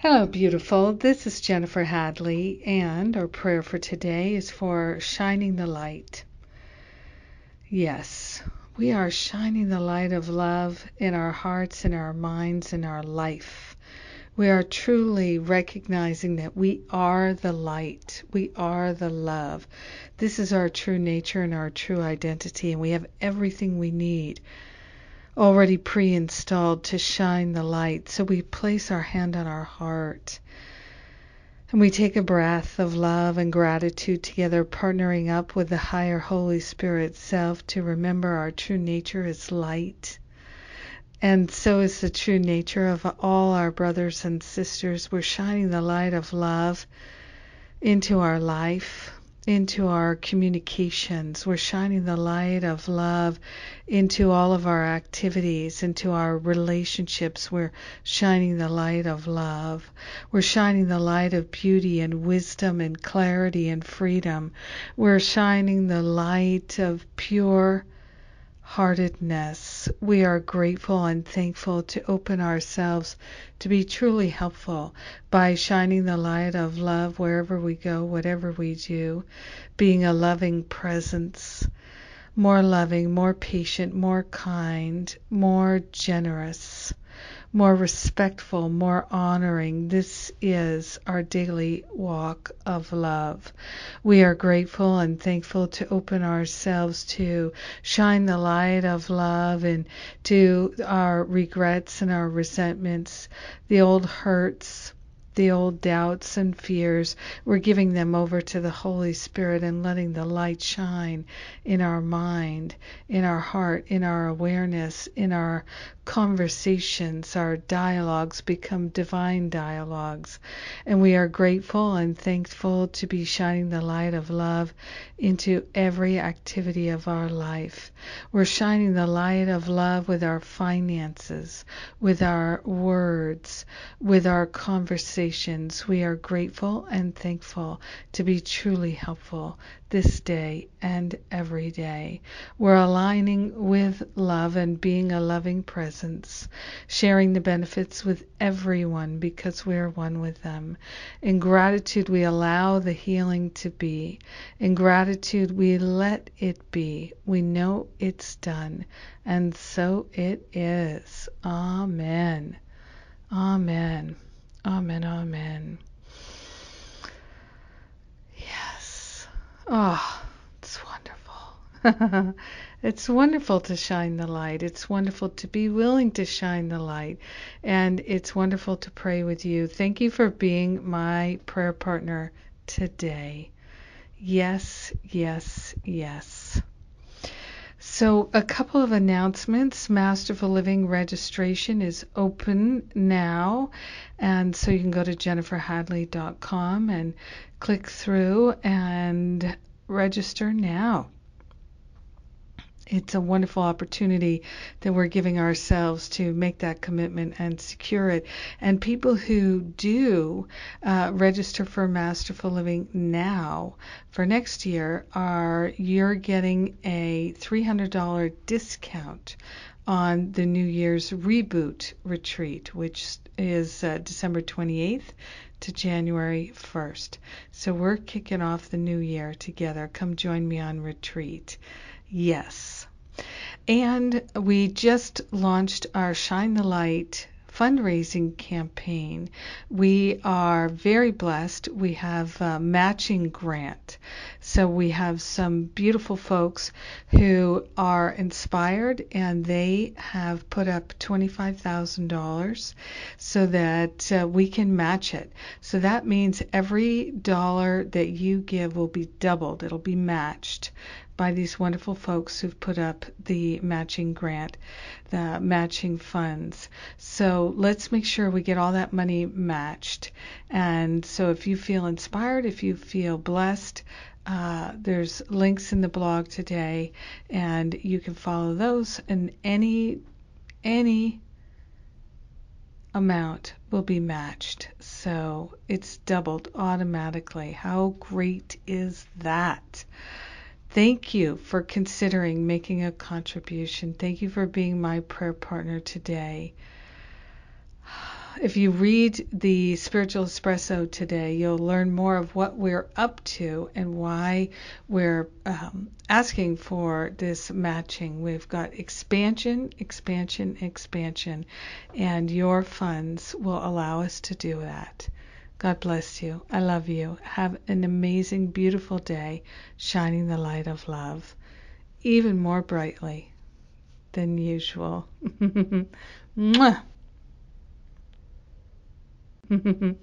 Hello, beautiful. This is Jennifer Hadley, and our prayer for today is for shining the light. Yes, we are shining the light of love in our hearts, in our minds, in our life. We are truly recognizing that we are the light. We are the love. This is our true nature and our true identity, and we have everything we need already pre installed to shine the light. So we place our hand on our heart and we take a breath of love and gratitude together, partnering up with the higher Holy Spirit self to remember our true nature is light. And so is the true nature of all our brothers and sisters. We're shining the light of love into our life into our communications. We're shining the light of love into all of our activities, into our relationships. We're shining the light of love. We're shining the light of beauty and wisdom and clarity and freedom. We're shining the light of pure heartedness. We are grateful and thankful to open ourselves to be truly helpful by shining the light of love wherever we go, whatever we do, being a loving presence, more loving, more patient, more kind, more generous more respectful, more honoring. This is our daily walk of love. We are grateful and thankful to open ourselves to shine the light of love and to our regrets and our resentments, the old hurts, the old doubts and fears. We're giving them over to the Holy Spirit and letting the light shine in our mind, in our heart, in our awareness, in our conversations, our dialogues become divine dialogues. And we are grateful and thankful to be shining the light of love into every activity of our life. We're shining the light of love with our finances, with our words, with our conversations. We are grateful and thankful to be truly helpful this day and every day. We're aligning with love and being a loving presence, sharing the benefits with everyone because we're one with them. In gratitude, we allow the healing to be. In gratitude, we let it be. We know it's done, and so it is. Amen. Amen. Amen. Amen. Yes. Oh, it's wonderful. it's wonderful to shine the light. It's wonderful to be willing to shine the light. And it's wonderful to pray with you. Thank you for being my prayer partner today. Yes, yes, yes. So, a couple of announcements. Masterful Living registration is open now, and so you can go to jenniferhadley.com and click through and register now it's a wonderful opportunity that we're giving ourselves to make that commitment and secure it. And people who do uh, register for Masterful Living now for next year are you're getting a $300 discount on the New Year's reboot retreat, which is uh, December 28th to January 1st. So we're kicking off the new year together. Come join me on retreat. Yes. And we just launched our Shine the Light fundraising campaign. We are very blessed. We have a matching grant. So we have some beautiful folks who are inspired and they have put up $25,000 so that uh, we can match it. So that means every dollar that you give will be doubled, it'll be matched by these wonderful folks who've put up the matching grant, the matching funds. So let's make sure we get all that money matched. And so if you feel inspired, if you feel blessed, uh, there's links in the blog today, and you can follow those. And any any amount will be matched. So it's doubled automatically. How great is that? Thank you for considering making a contribution. Thank you for being my prayer partner today. if you read the Spiritual Espresso today, you'll learn more of what we're up to and why we're um, asking for this matching. We've got expansion, expansion, expansion, and your funds will allow us to do that. God bless you. I love you. Have an amazing, beautiful day, shining the light of love even more brightly than usual. Mwah.